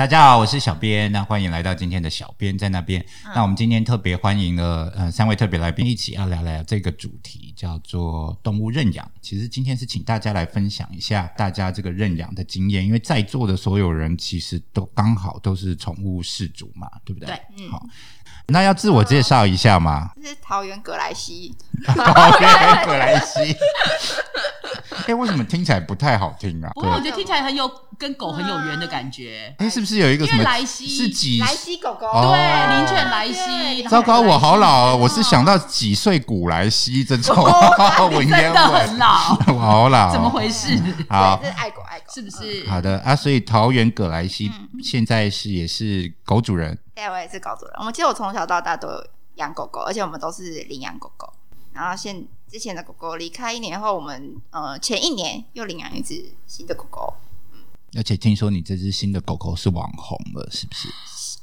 大家好，我是小编，那欢迎来到今天的小编在那边。那我们今天特别欢迎了呃三位特别来宾，一起要聊聊这个主题，叫做动物认养。其实今天是请大家来分享一下大家这个认养的经验，因为在座的所有人其实都刚好都是宠物饲主嘛，对不对？对，嗯好，那要自我介绍一下吗？这 是桃园葛莱西，桃园葛莱西。哎、为什么听起来不太好听啊？不过我觉得听起来很有跟狗很有缘的感觉。哎、是不是有一个什么莱西是几莱西狗狗，哦对，灵犬莱西，糟糕，我好老哦！我哦是想到几岁古莱西这种 文言真的很，老，我好老。怎么？回事？好对，这是爱狗爱狗，是不是？好的啊，所以桃园葛莱西嗯现在是也是狗主人，对，我也是狗主人。我们其实我从小到大都有养狗狗，而且我们都是领养狗狗。然后现之前的狗狗离开一年后，我们呃前一年又领养一只新的狗狗。而且听说你这只新的狗狗是网红了，是不是？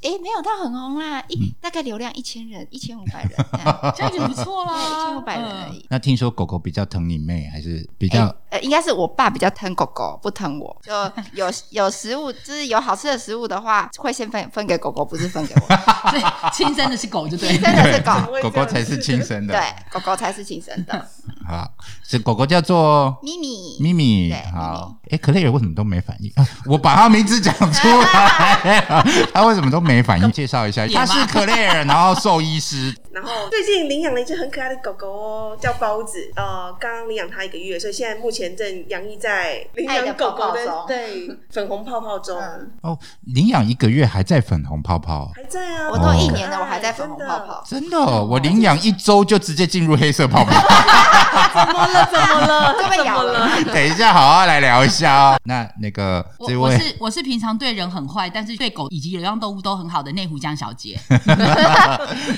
哎，没有它很红啦，一、嗯大概流量一千人，一千五百人 这就不错啦，一千五百人而嗯。已。那听说狗狗比较疼你妹，还是比较呃，应该是我爸比较疼狗狗，不疼我。就有 有食物，就是有好吃的食物的话，会先分分给狗狗，不是分给我。所以亲生的是狗就对了。真的是狗，狗狗才是亲生的。对，狗狗才是亲生的。好，这狗狗叫做咪咪，咪咪。对好，哎，克雷尔为什么都没反应？啊 我把他名字讲出来，他为什么都没反应？介绍一下，他是克雷尔，然后兽医师。然后最近领养了一只很可爱的狗狗哦，叫包子。呃，刚刚领养它一个月，所以现在目前正洋溢在领养狗狗的的泡泡中对 粉红泡泡中，嗯哦，领养一个月还在粉红泡泡，还在啊。我都一年了，我还在粉红泡泡。真的哦、我领养一周就直接进入黑色泡泡。怎么了？怎么了？就被咬了。等一下，好好来聊一下哦。那那个这我是我是平常对人很坏，但是对狗以及流浪动物都很好的内湖江小姐。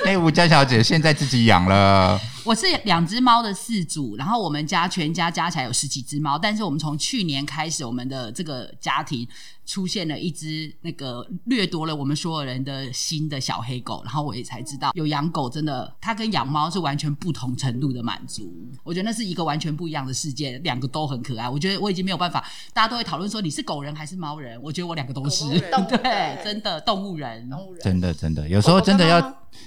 内湖江小姐，现在自己养了，我是两只猫的饲主，然后我们家全家加起来有十几只猫，但是我们从去年开始，我们的这个家庭出现了一只那个掠夺了我们所有人的心的小黑狗，然后我也才知道有养狗真的，它跟养猫是完全不同程度的满足。我觉得那是一个完全不一样的世界，两个都很可爱。我觉得我已经没有办法，大家都会讨论说你是狗人还是猫人，我觉得我两个都是 对，真的动物人。动物人真的真的，有时候真的要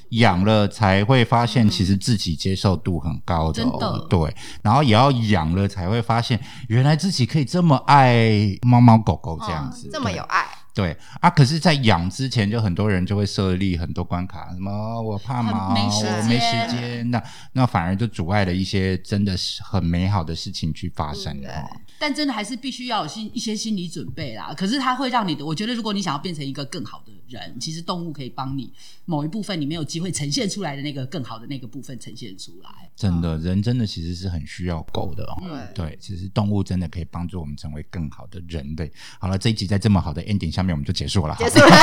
养了才会发现，其实自己接受度很高的、哦，对。然后也要养了才会发现，原来自己可以这么爱猫猫狗狗这样子，嗯这么有爱，对啊，可是，在养之前，就很多人就会设立很多关卡，什么我怕毛，很没我没时间间，那那反而就阻碍了一些真的是很美好的事情去发生嗯哦。但真的还是必须要有心一些心理准备啦。可是它会让你的，我觉得如果你想要变成一个更好的人，其实动物可以帮你某一部分你没有机会呈现出来的那个更好的那个部分呈现出来。真的，人真的其实是很需要狗的哦。对对，其实动物真的可以帮助我们成为更好的人类。好了，这一集在这么好的 ending 下面，我们就结束了。结束了。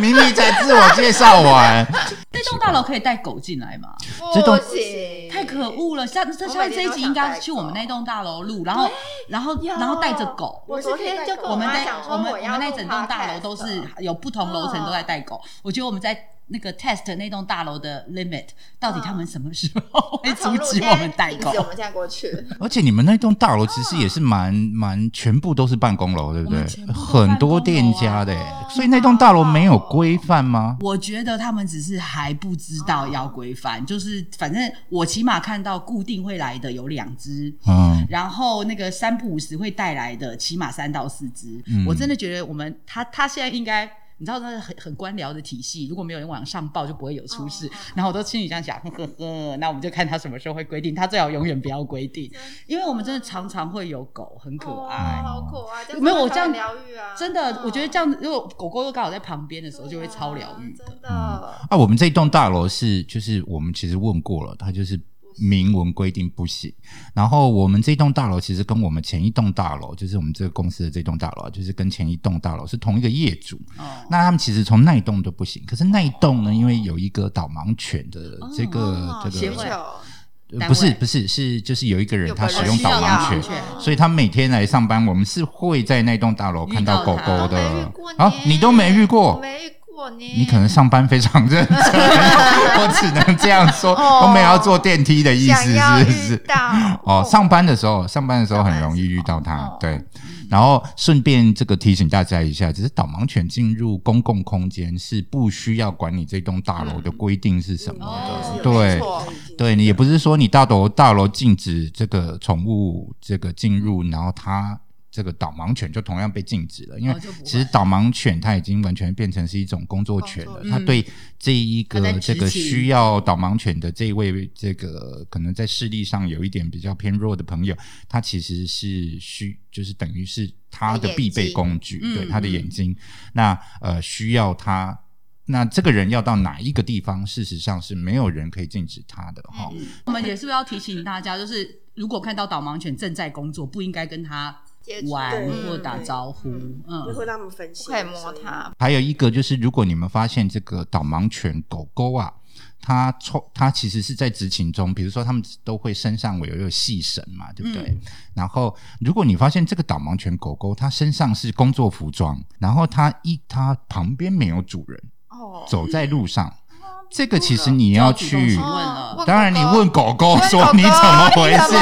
明明在自我介绍完，那栋大楼可以带狗进来吗？这栋不行，太可恶了！下这下这一集应该去我们那栋大楼录，然后然后然后带着狗。我昨天就跟我们妈讲说那我们我们那整栋大楼都是有不同楼层都在带狗。我觉得我们在那个 test 那栋大楼的 limit，到底他们什么时候 会阻止我们带狗？我们现在过去，而且你们那栋大楼其实也是蛮蛮全部都是办公楼，对不对很多店家的所以那栋大楼没有规范吗？我觉得他们只是还不知道要规范，就是反正我起码看到固定会来的有两只，嗯，然后那个三不五时会带来的起码三到四只。嗯我真的觉得我们他他现在应该。你知道那是很很官僚的体系，如果没有人往上报，就不会有出事。然后我都心里这样想，呵呵呵，那我们就看他什么时候会规定，他最好永远不要规定，因为我们真的常常会有狗，很可爱。好可爱，没有我这样疗愈啊，真的，我觉得这样子，如果狗狗又刚好在旁边的时候，就会超疗愈的。真的。啊，我们这栋大楼是就是我们其实问过了，它就是明文规定不行。然后我们这栋大楼其实跟我们前一栋大楼，就是我们这个公司的这栋大楼啊，就是跟前一栋大楼是同一个业主。哦，那他们其实从那一栋都不行，可是那一栋呢，因为有一个导盲犬的这个、哦。这个不是不是是就是有一个人他使用导盲犬。所以他每天来上班，我们是会在那栋大楼看到狗狗的。啊，你都没遇过？没遇你可能上班非常认真，我只能这样说，哦都没有要坐电梯的意思，是不是？哦，上班的时候，上班的时候很容易遇到它哦。对，然后顺便这个提醒大家一下，只是导盲犬进入公共空间是不需要管你这栋大楼的规定是什么哦的，对。对你也不是说你大楼大楼禁止这个宠物这个进入，然后它这个导盲犬就同样被禁止了，因为其实导盲犬它已经完全变成是一种工作犬了它对这一个这个需要导盲犬的这一位这个可能在视力上有一点比较偏弱的朋友，他其实是需就是等于是他的必备工具，嗯对他的嗯眼睛，那呃需要他。那这个人要到哪一个地方，事实上是没有人可以禁止他的哈。嗯我们也是要提醒大家，就是如果看到导盲犬正在工作，不应该跟它接触玩对或打招呼。嗯，就会让他们分心，不可以摸它，还有一个就是，如果你们发现这个导盲犬狗狗啊，它从它其实是在执勤中，比如说他们都会身上有有细绳嘛，对不对？然后如果你发现这个导盲犬狗狗它身上是工作服装，然后它一它旁边没有主人，哦，走在路上，这个其实你要去当然，你问狗狗说你怎么回事，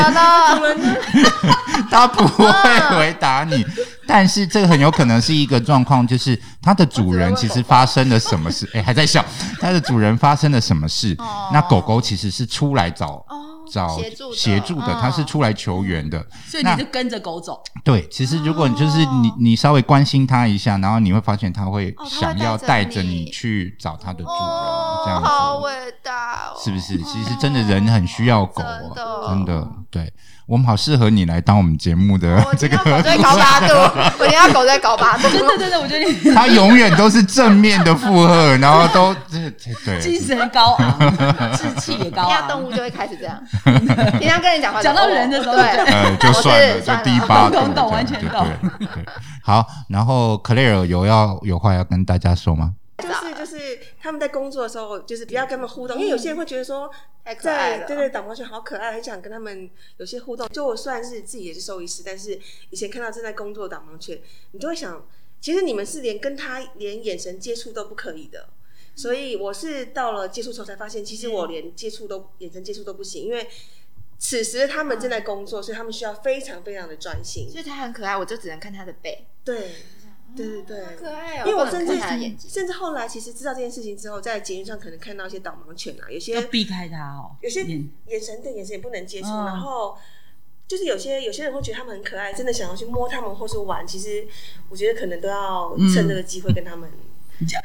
它 不会回答你。但是这个很有可能是一个状况，就是它的主人其实发生了什么事？哎，还在笑。它的主人发生了什么事？哦那狗狗其实是出来找哦找协助的协助的，嗯它是出来求援的。所以你就跟着狗走。对，其实如果你就是你你稍微关心它一下，然后你会发现它会想要带着你你去找它的主人，哦，这样子。好伟大哦，是不是？其实真的人很需要狗真的哦，真的。对我们好适合你来当我们节目的 这个 狗在搞八度，我听到狗在搞八度，真的真的，我觉得你他永远都是正面的附和，然后都这这精。神高昂，志气也高听到动。物就会开始这样。平常跟人讲话就，讲到人的时候对，就呃，就算了，就我是算了第八度，懂懂完全对懂对对好，然后 Claire 有要有话要跟大家说吗？就是就是他们在工作的时候，就是不要跟他们互动，因为有些人会觉得说，太可爱了。在对对导盲犬好可爱，很想跟他们有些互动。就我虽然是自己也是兽医师，但是以前看到正在工作的导盲犬，你就会想，其实你们是连跟他连眼神接触都不可以的。所以我是到了接触之后才发现，其实我连接触都眼神接触都不行，因为此时他们正在工作，所以他们需要非常非常的专心。所以它很可爱，我就只能看它的背，对，对对对，好可爱哦。因为我甚至甚至后来其实知道这件事情之后，在捷运上可能看到一些导盲犬啊，有些要避开它哦，有些眼眼神对眼神也不能接触，嗯然后就是有些有些人会觉得他们很可爱，真的想要去摸他们或是玩，其实我觉得可能都要趁这个机会跟他们，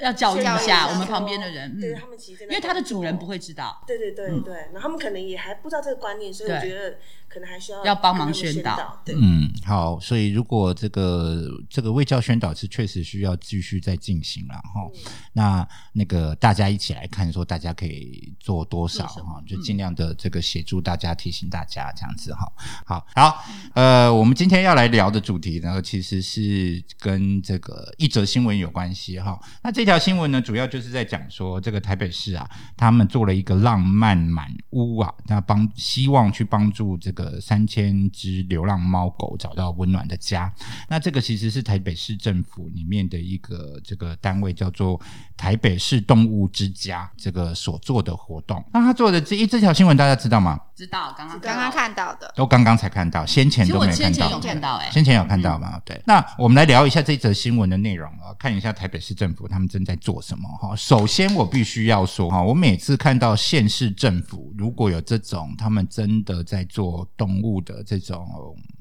要教育一教育一下下我们旁边的人，对嗯，他们其实真因为它的主人不会。知道。对对对对，然后他们可能也还不知道这个观念，所以我觉得可能还需要要帮忙宣宣导。对，嗯，好，所以如果这个这个卫教宣导是确实需要继续再进行了哈，那那个大家一起来看，说大家可以做多少哈，就尽量的这个协助大家，提醒大家这样子哈。好，好，呃，我们今天要来聊的主题呢，其实是跟这个一则新闻有关系哈。那这条新闻呢，主要就是在讲说，这个台北市啊，他们做了一个浪漫满屋啊，那帮希望去帮助这个三千只流浪猫狗找到温暖的家。那这个其实是台北市政府里面的一个这个单位叫做台北市动物之家这个所做的活动。那他做的这一这条新闻大家知道吗？知道刚刚刚刚，看到的，都刚刚才看到，先前都没有看到先前有。看到哎，先前有看到吗？对，那我们来聊一下这则新闻的内容啊，看一下台北市政府他们正在做什么哈。首先，我必须要说哈，我每次看到县市政府如果有这种他们真的在做动物的这种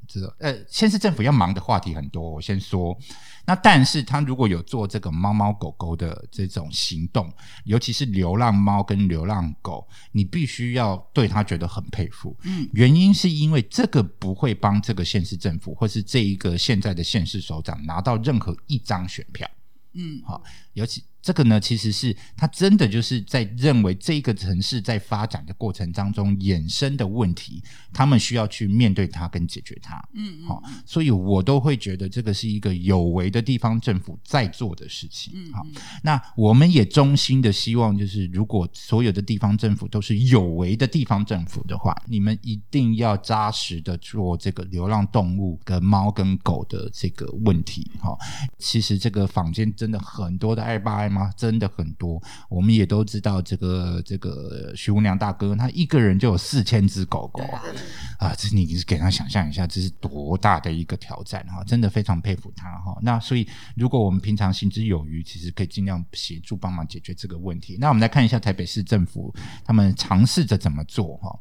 这种呃，县市政府要忙的话题很多，我先说。那但是他如果有做这个猫猫狗狗的这种行动，尤其是流浪猫跟流浪狗，你必须要对他觉得很佩服。嗯，原因是因为这个不会帮这个县市政府或是这一个现在的县市首长拿到任何一张选票。嗯，好，尤其这个呢，其实是他真的就是在认为这个城市在发展的过程当中衍生的问题，他们需要去面对它跟解决它。嗯好、所以我都会觉得这个是一个有为的地方政府在做的事情。嗯好，那我们也衷心的希望，就是如果所有的地方政府都是有为的地方政府的话，你们一定要扎实的做这个流浪动物跟猫跟狗的这个问题。哈、其实这个坊间真的很多的爱爸爱吗？真的很多。我们也都知道，这个这个徐无娘大哥，他一个人就有四千只狗狗啊！啊，这你给他想象一下，这是多大的一个挑战哈！真的非常佩服他哈。那所以，如果我们平常行之有余，其实可以尽量协助帮忙解决这个问题。那我们来看一下台北市政府他们尝试着怎么做哈。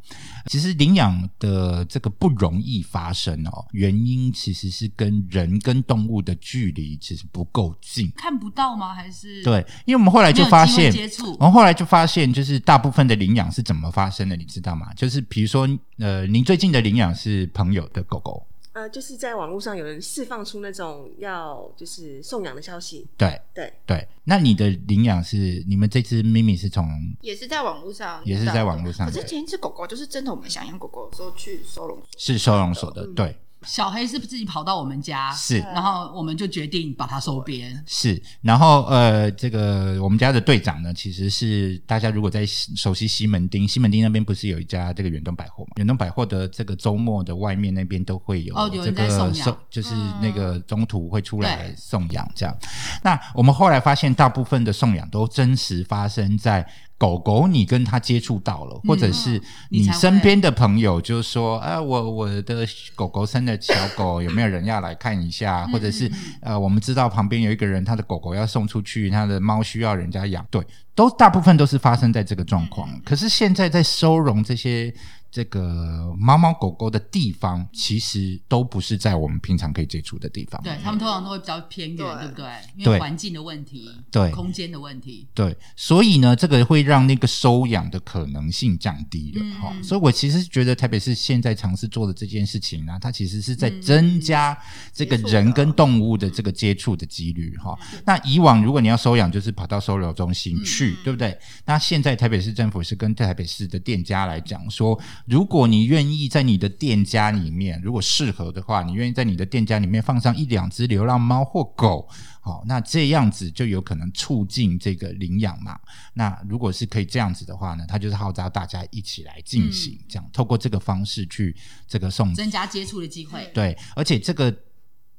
其实领养的这个不容易发生哦，原因其实是跟人跟动物的距离其实不够近。看不到吗？还是对，因为我们后来就发现，我们后来就发现，就是大部分的领养是怎么发生的，你知道吗？就是比如说，呃，您最近的领养是朋友的狗狗，呃，就是在网络上有人释放出那种要就是送养的消息，对对对。那你的领养是你们这只咪咪是从也是在网络上，也是在网络上，可是前一只狗狗就是真的，我们想养狗狗的时候去收容所，是收容所的，对。小黑是不是自己跑到我们家？是，然后我们就决定把它收编。是，然后呃，这个我们家的队长呢，其实是大家如果在熟悉西门町，西门町那边不是有一家这个远东百货嘛？远东百货的这个周末的外面那边都会有这个送，就是那个中途会出来送养这样。那我们后来发现，大部分的送养都真实发生在。狗狗，你跟它接触到了，或者是你身边的朋友，就是说，呃，我我的狗狗生的小狗，有没有人要来看一下？或者是呃，我们知道旁边有一个人，他的狗狗要送出去，他的猫需要人家养，对，都大部分都是发生在这个状况。可是现在在收容这些。这个猫猫狗狗的地方，其实都不是在我们平常可以接触的地方。对他们通常都会比较偏远，对不对？因为环境的问题，对空间的问题，对。所以呢，这个会让那个收养的可能性降低了。哈，所以我其实觉得台北市现在尝试做的这件事情呢，它其实是在增加这个人跟动物的这个接触的几率。哈，那以往如果你要收养，就是跑到收留中心去，对不对？那现在台北市政府是跟台北市的店家来讲说。如果你愿意在你的店家里面，如果适合的话，你愿意在你的店家里面放上一两只流浪猫或狗，好，那这样子就有可能促进这个领养嘛。那如果是可以这样子的话呢，它就是号召大家一起来进行，这样透过这个方式去这个送增加接触的机会。对，而且这个。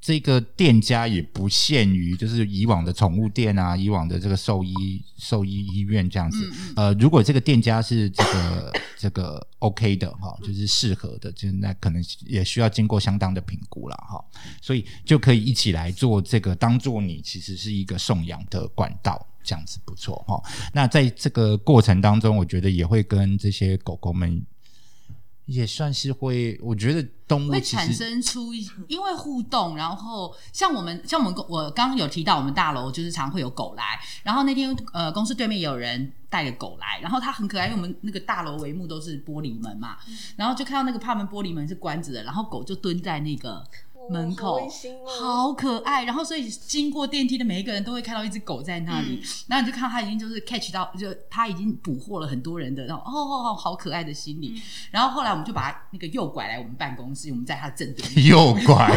这个店家也不限于就是以往的宠物店啊，以往的这个兽医兽医医院这样子。呃，如果这个店家是这个 这个 OK 的哈，就是适合的，就那可能也需要经过相当的评估了哈。所以就可以一起来做这个，当做你其实是一个送养的管道，这样子不错哈。那在这个过程当中，我觉得也会跟这些狗狗们。也算是会，我觉得动物会产生出因为互动，然后像我们像我们我刚刚有提到，我们大楼就是常会有狗来，然后那天呃公司对面也有人带着狗来，然后它很可爱，因为我们那个大楼帷幕都是玻璃门嘛，然后就看到那个帕门玻璃门是关着的，然后狗就蹲在那个。门口好可爱，然后所以经过电梯的每一个人都会看到一只狗在那里，然后你就看到它已经就是 catch 到，就它已经捕获了很多人的那种哦哦哦好可爱的心理。然后后来我们就把它那个诱拐来我们办公室，我们在它正对面。诱拐，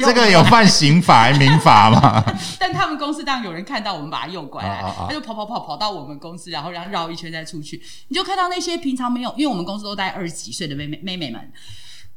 这个有犯刑法还民法吗？但他们公司当然有人看到我们把它诱拐来，他就跑跑跑跑到我们公司，然后然后绕一圈再出去，你就看到那些平常没有，因为我们公司都带二十几岁的妹妹妹妹们。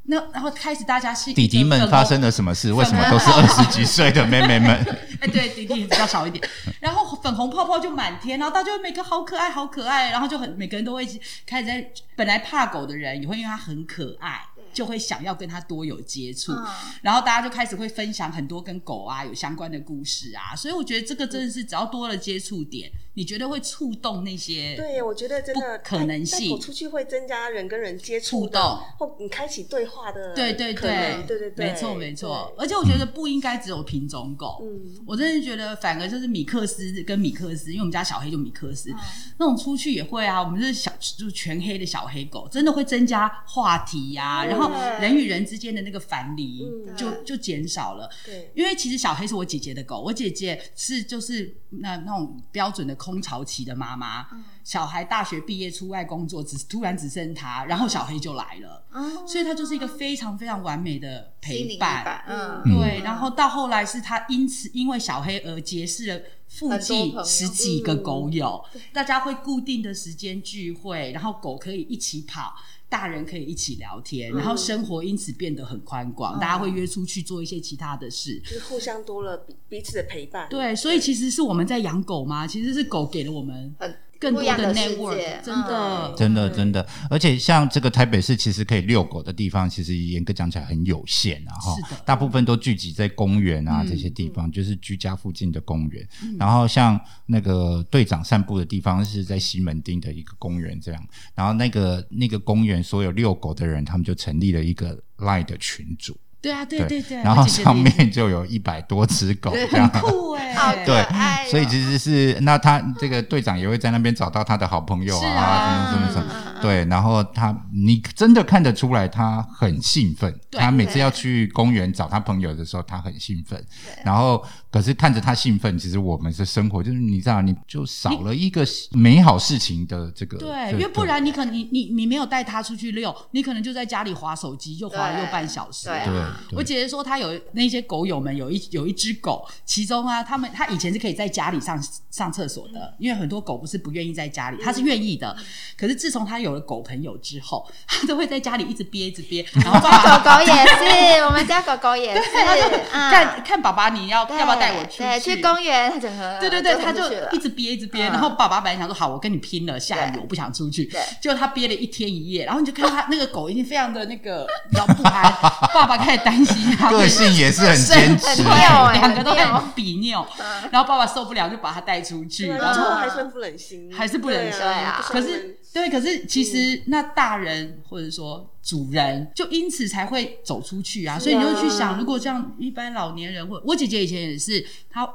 那然后开始大家是弟弟们发生了什么事？为什么都是二十几岁的妹妹们？哎，对，弟弟比较少一点。然后粉红泡泡就满天，然后大家每个好可爱，好可爱，然后就很每个人都会开始在本来怕狗的人也会因为它很可爱。就会想要跟他多有接触，然后大家就开始会分享很多跟狗啊有相关的故事啊，所以我觉得这个真的是只要多了接触点，你觉得会触动那些？对，我觉得真的可能性，出去会增加人跟人接触，触动。或你开启对话的，对对对。对对对，没错没错。而且我觉得不应该只有品种狗，嗯，我真的觉得反而就是米克斯跟米克斯，因为我们家小黑就米克斯，那种出去也会啊，我们是小就是全黑的小黑狗，真的会增加话题呀，然后人与人。之间的那个樊篱就就减少了，对，因为其实小黑是我姐姐的狗，我姐姐是就是那那种标准的空巢期的妈妈，小孩大学毕业出外工作，只突然只剩他，然后小黑就来了，所以他就是一个非常非常完美的陪伴，嗯，对，然后到后来是他因此因为小黑而结识了。附近十几个狗友，大家会固定的时间聚会，然后狗可以一起跑。大人可以一起聊天，然后生活因此变得很宽广，大家会约出去做一些其他的事。就是互相多了彼彼此的陪伴。对，所以其实是我们在养狗吗？其实是狗给了我们很更多不一样的世 network，界真的。嗯真的真的，而且像这个台北市，其实可以遛狗的地方，其实严格讲起来很有限啊，哈。是的，大部分都聚集在公园啊、嗯。这些地方，就是居家附近的公园。然后像那个队长散步的地方是在西门町的一个公园，这样。然后那个那个公园所有遛狗的人，他们就成立了一个 Line 的群组，对啊，对对对，然后上面就有一百多只狗这样。酷哎、好 可对所以其实是那他这个队长也会在那边找到他的好朋友啊，啊什么什么什么，嗯对，然后他你真的看得出来他很兴奋，他每次要去公园找他朋友的时候，他很兴奋，然后可是看着他兴奋，其实我们的生活就是你知道，你就少了一个美好事情的这个，对，因为不然你可能你你你没有带他出去遛，你可能就在家里划手机，就划了对又半小时。对对我姐姐说，她有那些狗友们有一有一只狗，其中啊，他们她以前是可以在家里上上厕所的，因为很多狗不是不愿意在家里，她是愿意的。可是自从她有了狗朋友之后，她都会在家里一直憋一直憋，然后爸爸狗狗也是，我们家狗狗也是，她就嗯看看爸爸你要要不要带我去去？公园，对对对，他就一直憋一直憋，嗯然后爸爸本来想说好，我跟你拼了，下雨我不想出去对，结果他憋了一天一夜，然后你就看到他那个狗已经非常的那个，比较不安，爸爸开始担心他。个性也是很坚持。两个都很比拗，然后爸爸受不了就把他带出去，然后还是不忍心，还是不忍心。啊。可是对，可是其实那大人或者说主人就因此才会走出去啊，所以你就去想，如果这样一般老年人或我姐姐以前也是，她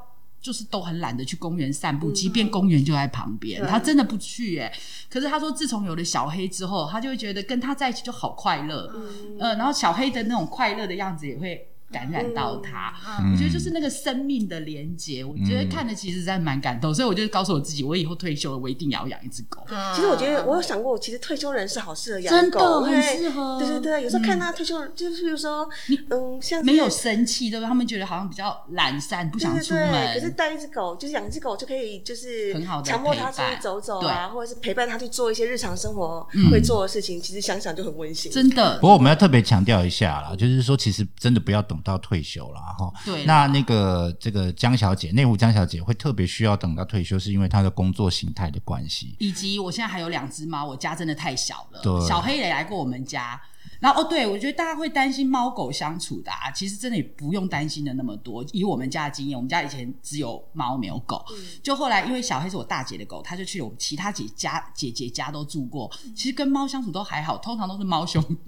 就是都很懒得去公园散步，即便公园就在旁边，对。她真的不去哎、可是他说，自从有了小黑之后，他就会觉得跟他在一起就好快乐，嗯。呃，然后小黑的那种快乐的样子也会。感染到他，嗯我觉得就是那个生命的连接，我觉得看的其实真的蛮感动，所以我就告诉我自己，我以后退休了，我一定也要养一只狗。嗯其实我觉得，我有想过，其实退休人士好适合养真的狗，很适合对对对，有时候看嗯他退休，就是比如说，嗯，像没有生气，对吧？他们觉得好像比较懒散，不想对对出门。对，可是带一只狗，就是养一只狗就可以，就是很好的强迫他出去走走啊，或者是陪伴他去做一些日常生活会做的事情。其实想想就很温馨。真的不过我们要特别强调一下啦，就是说，其实真的不要等到退休了哈。对那那个这个江小姐，内湖江小姐会特别需要等到退休，是因为她的工作形态的关系。以及我现在还有两只猫，我家真的太小了。对小黑也来过我们家。然后哦，对，我觉得大家会担心猫狗相处的啊，其实真的也不用担心的那么多。以我们家的经验，我们家以前只有猫没有狗，就后来因为小黑是我大姐的狗，他就去了我们其他姐家姐姐家都住过，其实跟猫相处都还好，通常都是猫凶，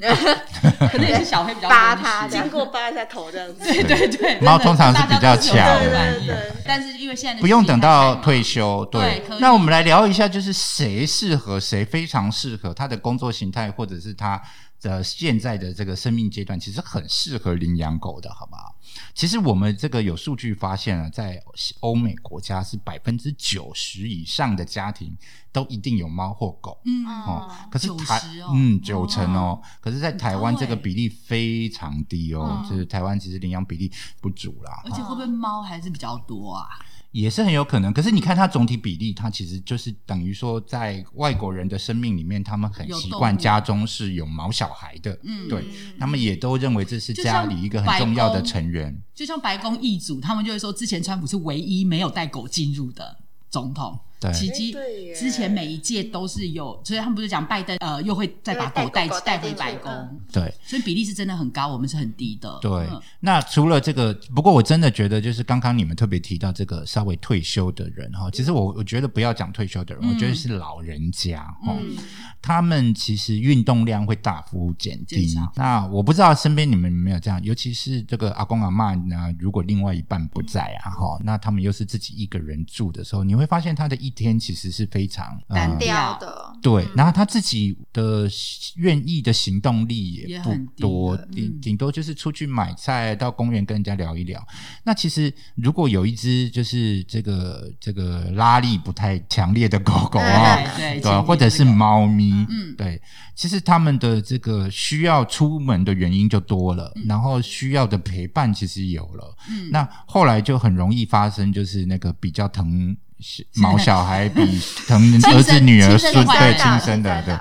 可能也是小黑比较温扒它驯经过扒一下头这样子，对对对，猫通常是比较强对对对。但是因为现在不用等到退休，对那我们来聊一下，就是谁适合，谁非常适合他的工作形态，或者是他的现在的这个生命阶段，其实很适合领养狗的，好不好？其实我们这个有数据发现啊，在欧美国家是百分之九十以上的家庭都一定有猫或狗。嗯哦哦，可是台哦嗯九成哦，可是，在台湾这个比例非常低哦，嗯就是台湾其实领养比例不足啦。而且会不会猫还是比较多啊？也是很有可能。可是你看它总体比例，它其实就是等于说，在外国人的生命里面，他们很有习惯家中是有毛小孩的，嗯对他们也都认为这是家里一个很重要的成员。就像白宫一组，他们就会说，之前川普是唯一没有带狗进入的总统。对。奇迹之前每一届都是有，所以他们不是讲拜登呃又会再把狗带带回白宫。嗯，对。所以比例是真的很高，我们是很低的。对。嗯，那除了这个，不过我真的觉得，就是刚刚你们特别提到这个稍微退休的人哈，其实我我觉得不要讲退休的人，我觉得是老人家哈，嗯。他们其实运动量会大幅减低。那我不知道身边你们有没有这样，尤其是这个阿公阿嬷呢，如果另外一半不在啊，哈，那他们又是自己一个人住的时候，你会发现他的一天其实是非常呃单调的，对，然后他自己的愿意的行动力也不多，的顶嗯。顶多就是出去买菜，到公园跟人家聊一聊。那其实如果有一只就是这个这个拉力不太强烈的狗狗啊，对对对啊，或者是猫咪，嗯对，其实他们的这个需要出门的原因就多了，然后需要的陪伴其实有了，嗯。那后来就很容易发生，就是那个比较疼 毛小孩比疼儿子、女儿、孙，对亲生的，对。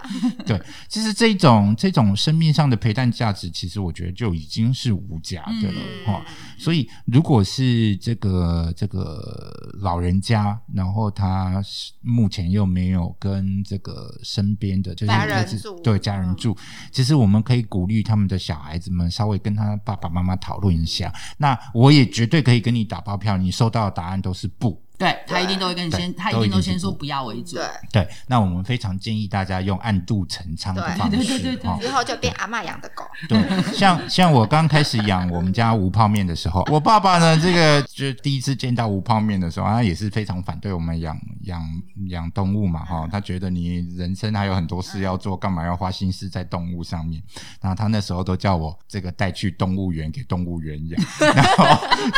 对，其实这种这种生命上的陪伴价值，其实我觉得就已经是无价的了嗯。哈、所以，如果是这个这个老人家，然后他是目前又没有跟这个身边的就是家人就是住。对家人嗯住，其实我们可以鼓励他们的小孩子们稍微跟他爸爸妈妈讨论一下。那我也绝对可以跟你打包票，你收到的答案都是不。对他一定都会跟你先，他一定都先说不不要为主。对，对，那我们非常建议大家用暗度陈仓的方式，对对对对哦之后就变阿嬷养的狗，对，像像我刚开始养我们家无泡面的时候，我爸爸呢，这个就第一次见到无泡面的时候，他也是非常反对我们养养养动物嘛，哈，他觉得你人生还有很多事要做，干嘛要花心思在动物上面？然后他那时候都叫我这个带去动物园给动物园养，然后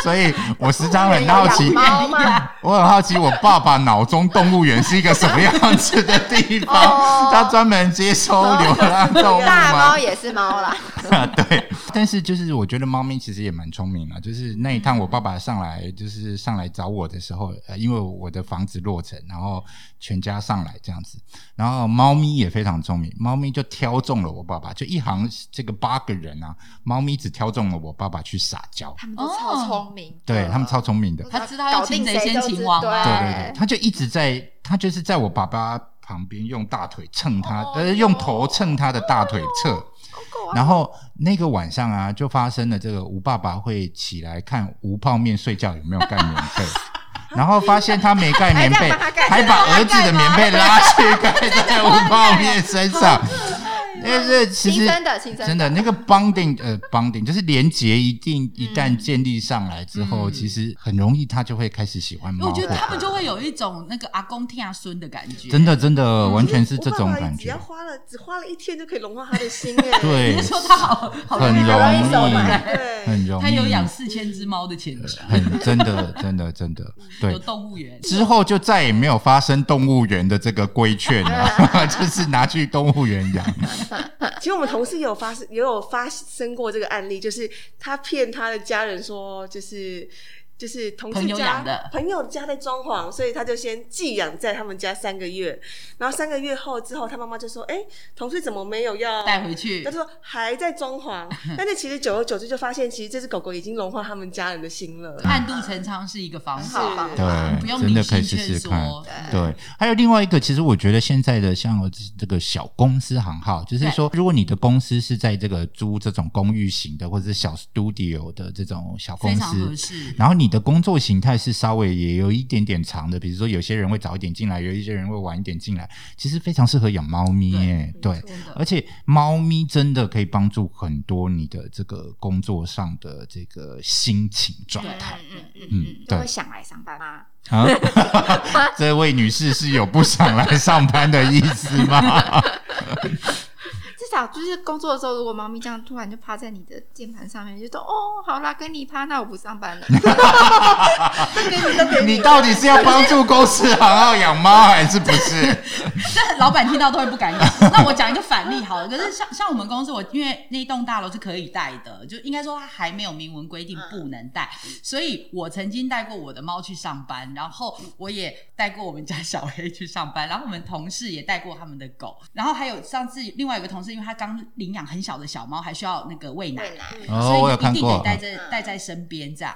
所以我时常很好奇有养，猫吗？我很好奇，我爸爸脑中动物园是一个什么样子的地方？哦他专门接收流浪动物大？猫也是猫啦，对，但是就是我觉得猫咪其实也蛮聪明的，就是那一趟我爸爸上来，就是上来找我的时候，呃，因为我的房子落成，然后全家上来这样子，然后猫咪也非常聪明，猫咪就挑中了我爸爸，就一行这个八个人啊，猫咪只挑中了我爸爸去撒娇，他们都超聪明。的，对他们超聪明的，他知道要搞定擒贼先擒王啊。对对对。对，他就一直在，他就是在我爸爸旁边用大腿蹭他，哦呃，用头蹭他的大腿侧。然后那个晚上啊，就发生了这个吴爸爸会起来看吴泡面睡觉有没有盖棉被，然后发现他没盖棉被，还把儿子的棉被拉去盖在吴泡面身上。那这其实真的，真的那个 bonding 呃 bonding 就是连接，一定一旦建立上来之后，嗯其实很容易他就会开始喜欢猫。我觉得他们就会有一种那个阿公听阿孙的感觉。真的真的完全是这种感觉只要，花了只花了一天就可以融化他的心 哎。对你是，说他好好很容易容易容易手买，对，很容易。他有养四千只猫的潜质，很真的真的真的对有。动物园。之后就再也没有发生动物园的这个规劝了，就是拿去动物园养。其实我们同事也有发生，也有发生过这个案例，就是他骗他的家人说，就是就是同事朋友家的。朋友家在装潢，所以他就先寄养在他们家三个月，然后三个月后之后，他妈妈就说：“哎，同事怎么没有要带回去？他就说还在装潢，但是其实久而久之就发现，其实这只狗狗已经融化他们家人的心了。暗度陈仓是一个方法，对，不用真的可以试试看。说。对，还有另外一个，其实我觉得现在的像这个小公司行号，就是说，如果你的公司是在这个租这种公寓型的，或者是小 studio 的这种小公司，然后你的工作形态是稍微也有一点点长的，比如说有些人会早一点进来，有一些人会晚一点进来，其实非常适合养猫咪耶。对，而且猫咪真的可以帮助很多你的这个工作上的这个心情状态。嗯嗯嗯嗯嗯，都会想来上班吗？啊，这位女士是有不想来上班的意思吗？就是工作的时候，如果猫咪这样突然就趴在你的键盘上面，就说哦，好啦，跟你趴，那我不上班了。你到底是要帮助公司好好养猫，还是不是？那老板听到都会不敢养。那我讲一个反例好了，可是像像我们公司，我因为那一栋大楼是可以带的，就应该说它还没有明文规定不能带，所以我曾经带过我的猫去上班，然后我也带过我们家小黑去上班，然后我们同事也带过他们的狗，然后还有上次另外一个同事，因为他刚领养很小的小猫，还需要那个喂奶，喂奶，哦，所我有看过以一定得。带在带在身边这样。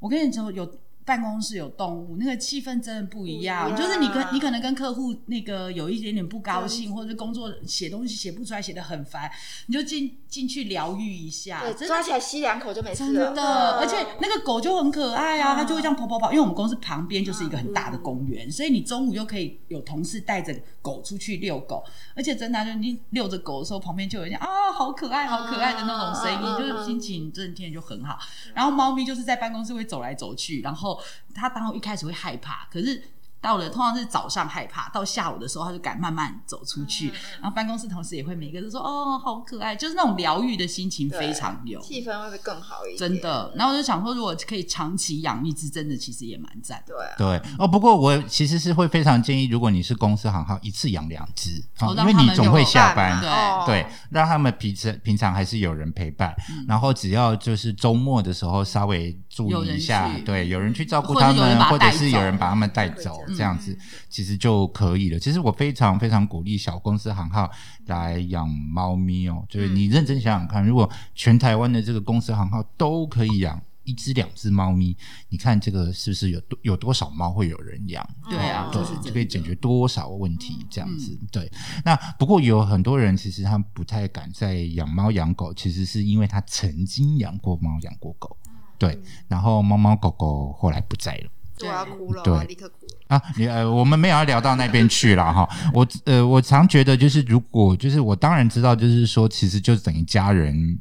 我跟你说，有办公室有动物，那个气氛真的不一样。不一样就是你跟你可能跟客户那个有一点点不高兴，或者工作写东西写不出来，写的很烦，你就进进去疗愈一下，对，抓起来吸两口就没事真了。的，而且那个狗就很可爱啊，嗯它就会这样跑跑跑。因为我们公司旁边就是一个很大的公园，所以你中午又可以有同事带着狗出去遛狗，而且真的啊、就你遛着狗的时候，旁边就有人家啊，好可爱，好可爱的那种声音，就是心情真的听着就很好。然后猫咪就是在办公室会走来走去，然后它当然一开始会害怕，可是。到了通常是早上害怕，到下午的时候他就敢慢慢走出去，嗯然后办公室同事也会每个都说哦好可爱，就是那种疗愈的心情非常有。气氛会不会更好一点？真的，然后我就想说，如果可以长期养一只，真的其实也蛮赞。对啊，对哦，不过我其实是会非常建议，如果你是公司行号，一次养两只，因为你总会下班，对哦对，让他们平时平常还是有人陪伴，嗯然后只要就是周末的时候稍微注意一下，对，有人去照顾他们，或者是有人把他们带走，嗯这样子其实就可以了。其实我非常非常鼓励小公司行号来养猫咪哦，就是嗯你认真想想看，如果全台湾的这个公司行号都可以养。一只两只猫咪，你看这个是不是有多有多少猫会有人养？对啊对这是可以解决多少问题这样子。对，那不过有很多人其实他不太敢再养猫养狗，其实是因为他曾经养过猫养过狗，对，然后猫猫狗狗后来不在了。我要哭了，对我立刻哭了。啊，你呃，我们没有要聊到那边去了哈。我呃，我常觉得就是，如果就是我当然知道，就是说，其实就等于家人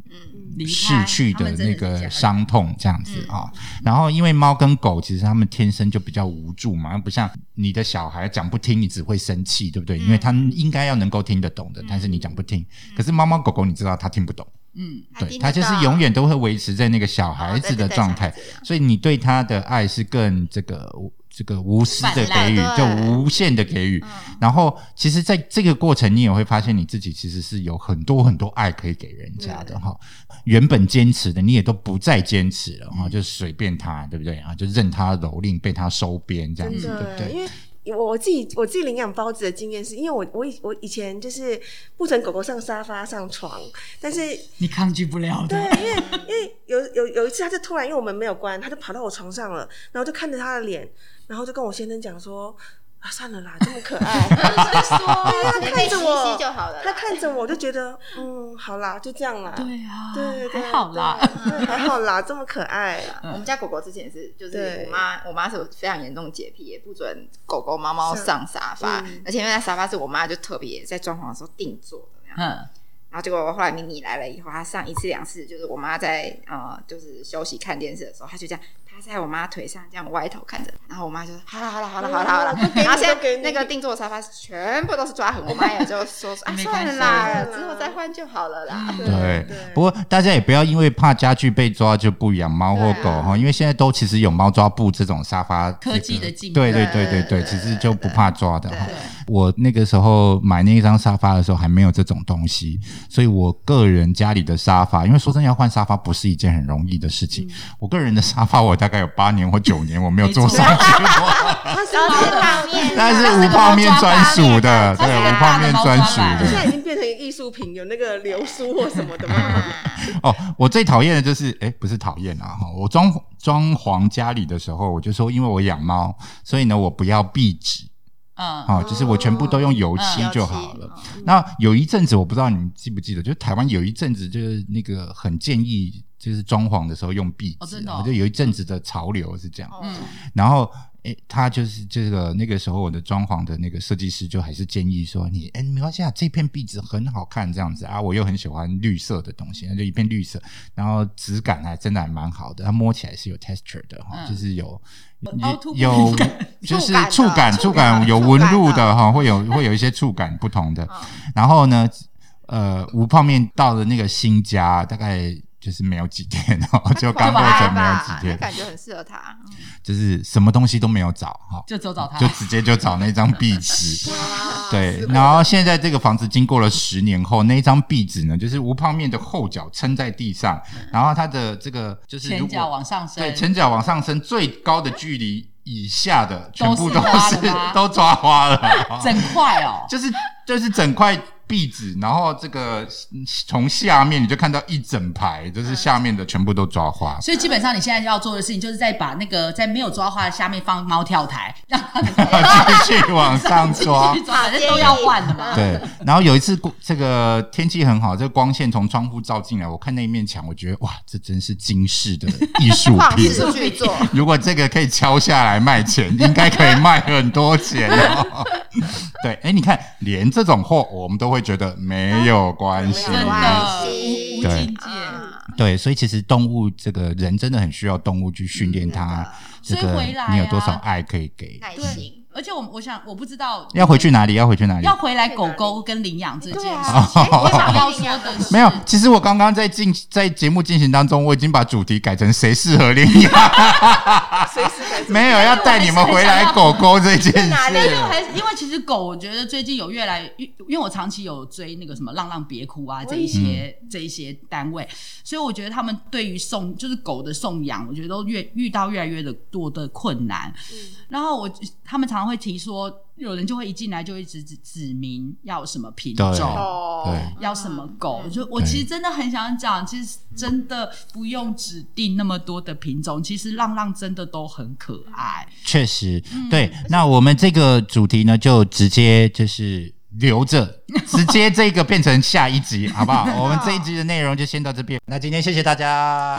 逝去的那个伤痛这样子啊、然后因为猫跟狗其实它们天生就比较无助嘛，不像你的小孩讲不听，你只会生气，对不对？因为他们应该要能够听得懂的，但是你讲不听。可是猫猫狗狗你知道它听不懂，嗯，对，听得到它就是永远都会维持在那个小孩子的状态哦对对对小孩子，所以你对他的爱是更这个这个无私的给予，就无限的给予。然后，其实在这个过程，你也会发现你自己其实是有很多很多爱可以给人家的哈。原本坚持的，你也都不再坚持了哈，就随便他，对不对啊？就任他蹂躏，被他收编这样子，对不的，因对？我自己我自己领养包子的经验是，因为我我以我以前就是不准狗狗上沙发上床，但是 你抗拒不了的对，。因为因为有有有一次，他就突然因为我们没有关，他就跑到我床上了，然后就看着他的脸，然后就跟我先生讲说。啊，算了啦，这么可爱，他看着我吸吸就好了他看着我就觉得，嗯，好啦，就这样啦，对啊，对对对，还好啦。对，还好啦，这么可爱，我们家狗狗之前也是，就是我妈，我妈是有非常严重洁癖，也不准狗狗、猫猫上沙发，嗯而且因为那沙发是我妈就特别在装潢的时候定做的那样。嗯，然后结果后来咪咪来了以后，她上一次两次，就是我妈在呃就是休息看电视的时候，她就这样趴在我妈腿上这样歪头看着，然后我妈就说好了好了好了好了好了然后现在那个定做的沙发全部都是抓痕，我妈也就说 啊算了啦，之后再换就好了啦。对对，不过大家也不要因为怕家具被抓就不养猫或狗哈，因为现在都其实有猫抓布这种沙发科技的进步对对对对对，对其实就不怕抓的哈。我那个时候买那一张沙发的时候还没有这种东西，所以我个人家里的沙发，因为说真的要换沙发不是一件很容易的事情。我个人的沙发我大概有八年或九年我没有做上去过，他是然后吃泡面，但是无泡面专属的，对，无泡面专属的。现在已经变成艺术品，有那个流苏或什么的吗？哦，我最讨厌的就是，哎，不是讨厌啊，哈，我装装潢家里的时候，我就说，因为我养猫，所以呢，我不要壁纸，嗯，哦，就是我全部都用油漆嗯就好了。那有一阵子，我不知道你们记不记得，就是台湾有一阵子，就是那个很建议，就是装潢的时候用壁纸，哦真的哦就有一阵子的潮流是这样。嗯，然后，诶，他就是这个那个时候我的装潢的那个设计师就还是建议说，你诶没关系啊，这片壁纸很好看这样子啊，我又很喜欢绿色的东西，那就一片绿色，然后质感还真的还蛮好的，它摸起来是有 texture 的哈，嗯就是有。凹凸不有 就是触感的触感，有纹触感的路的哈，会有会有一些触感不同的。嗯然后呢，呃，无泡面到了那个新家，大概就是没有几天哦，就刚过成没有几天，感觉很适合他。嗯就是什么东西都没有找哈，就走找他就直接就找那张壁纸。哇对，然后现在这个房子经过了十年后，那一张壁纸呢，就是无胖面的后脚撑在地上，然后它的这个就是前脚往上升，对前脚往上升最高的距离以下的，全部都都是都抓花了，整块哦，就是就是整块壁纸，然后这个嗯从下面你就看到一整排，就是下面的全部都抓花。所以基本上你现在要做的事情，就是在把那个在没有抓花的下面放猫跳台，让它们 继续往上抓反正都要换的嘛。对，然后有一次这个天气很好，这个光线从窗户照进来，我看那一面墙，我觉得哇，这真是惊世的艺术旷品。世巨作，如果这个可以敲下来卖钱，应该可以卖很多钱哦。对，哎，你看，连这种货我们都会觉得没有关系。真的关无系无对境界。啊对，所以其实动物这个人真的很需要动物去训练它，这个你有多少爱可以给？耐心。而且我我想我不知道要回去哪里？要回去哪里？要回来狗狗跟领养这件事我想要说的是，没有，其实我刚刚在进在节目进行当中，我已经把主题改成谁适合领养，没有要带你们回来狗狗这件事。因为还因为其实狗，我觉得最近有越来越，因为我长期有追那个什么“浪浪别哭”啊这一些、这一些单位，所以我觉得他们对于送就是狗的送养，我觉得都越遇到越来越的多的困难。然后我他们常常会提说，有人就会一进来就一直指指明要什么品对种。要什么狗？就我其实真的很想讲，其实真的不用指定那么多的品种，其实浪浪真的都很可爱。确实，对。那我们这个主题呢，就直接就是留着，直接这个变成下一集，好不好？我们这一集的内容就先到这边。那今天谢谢大家。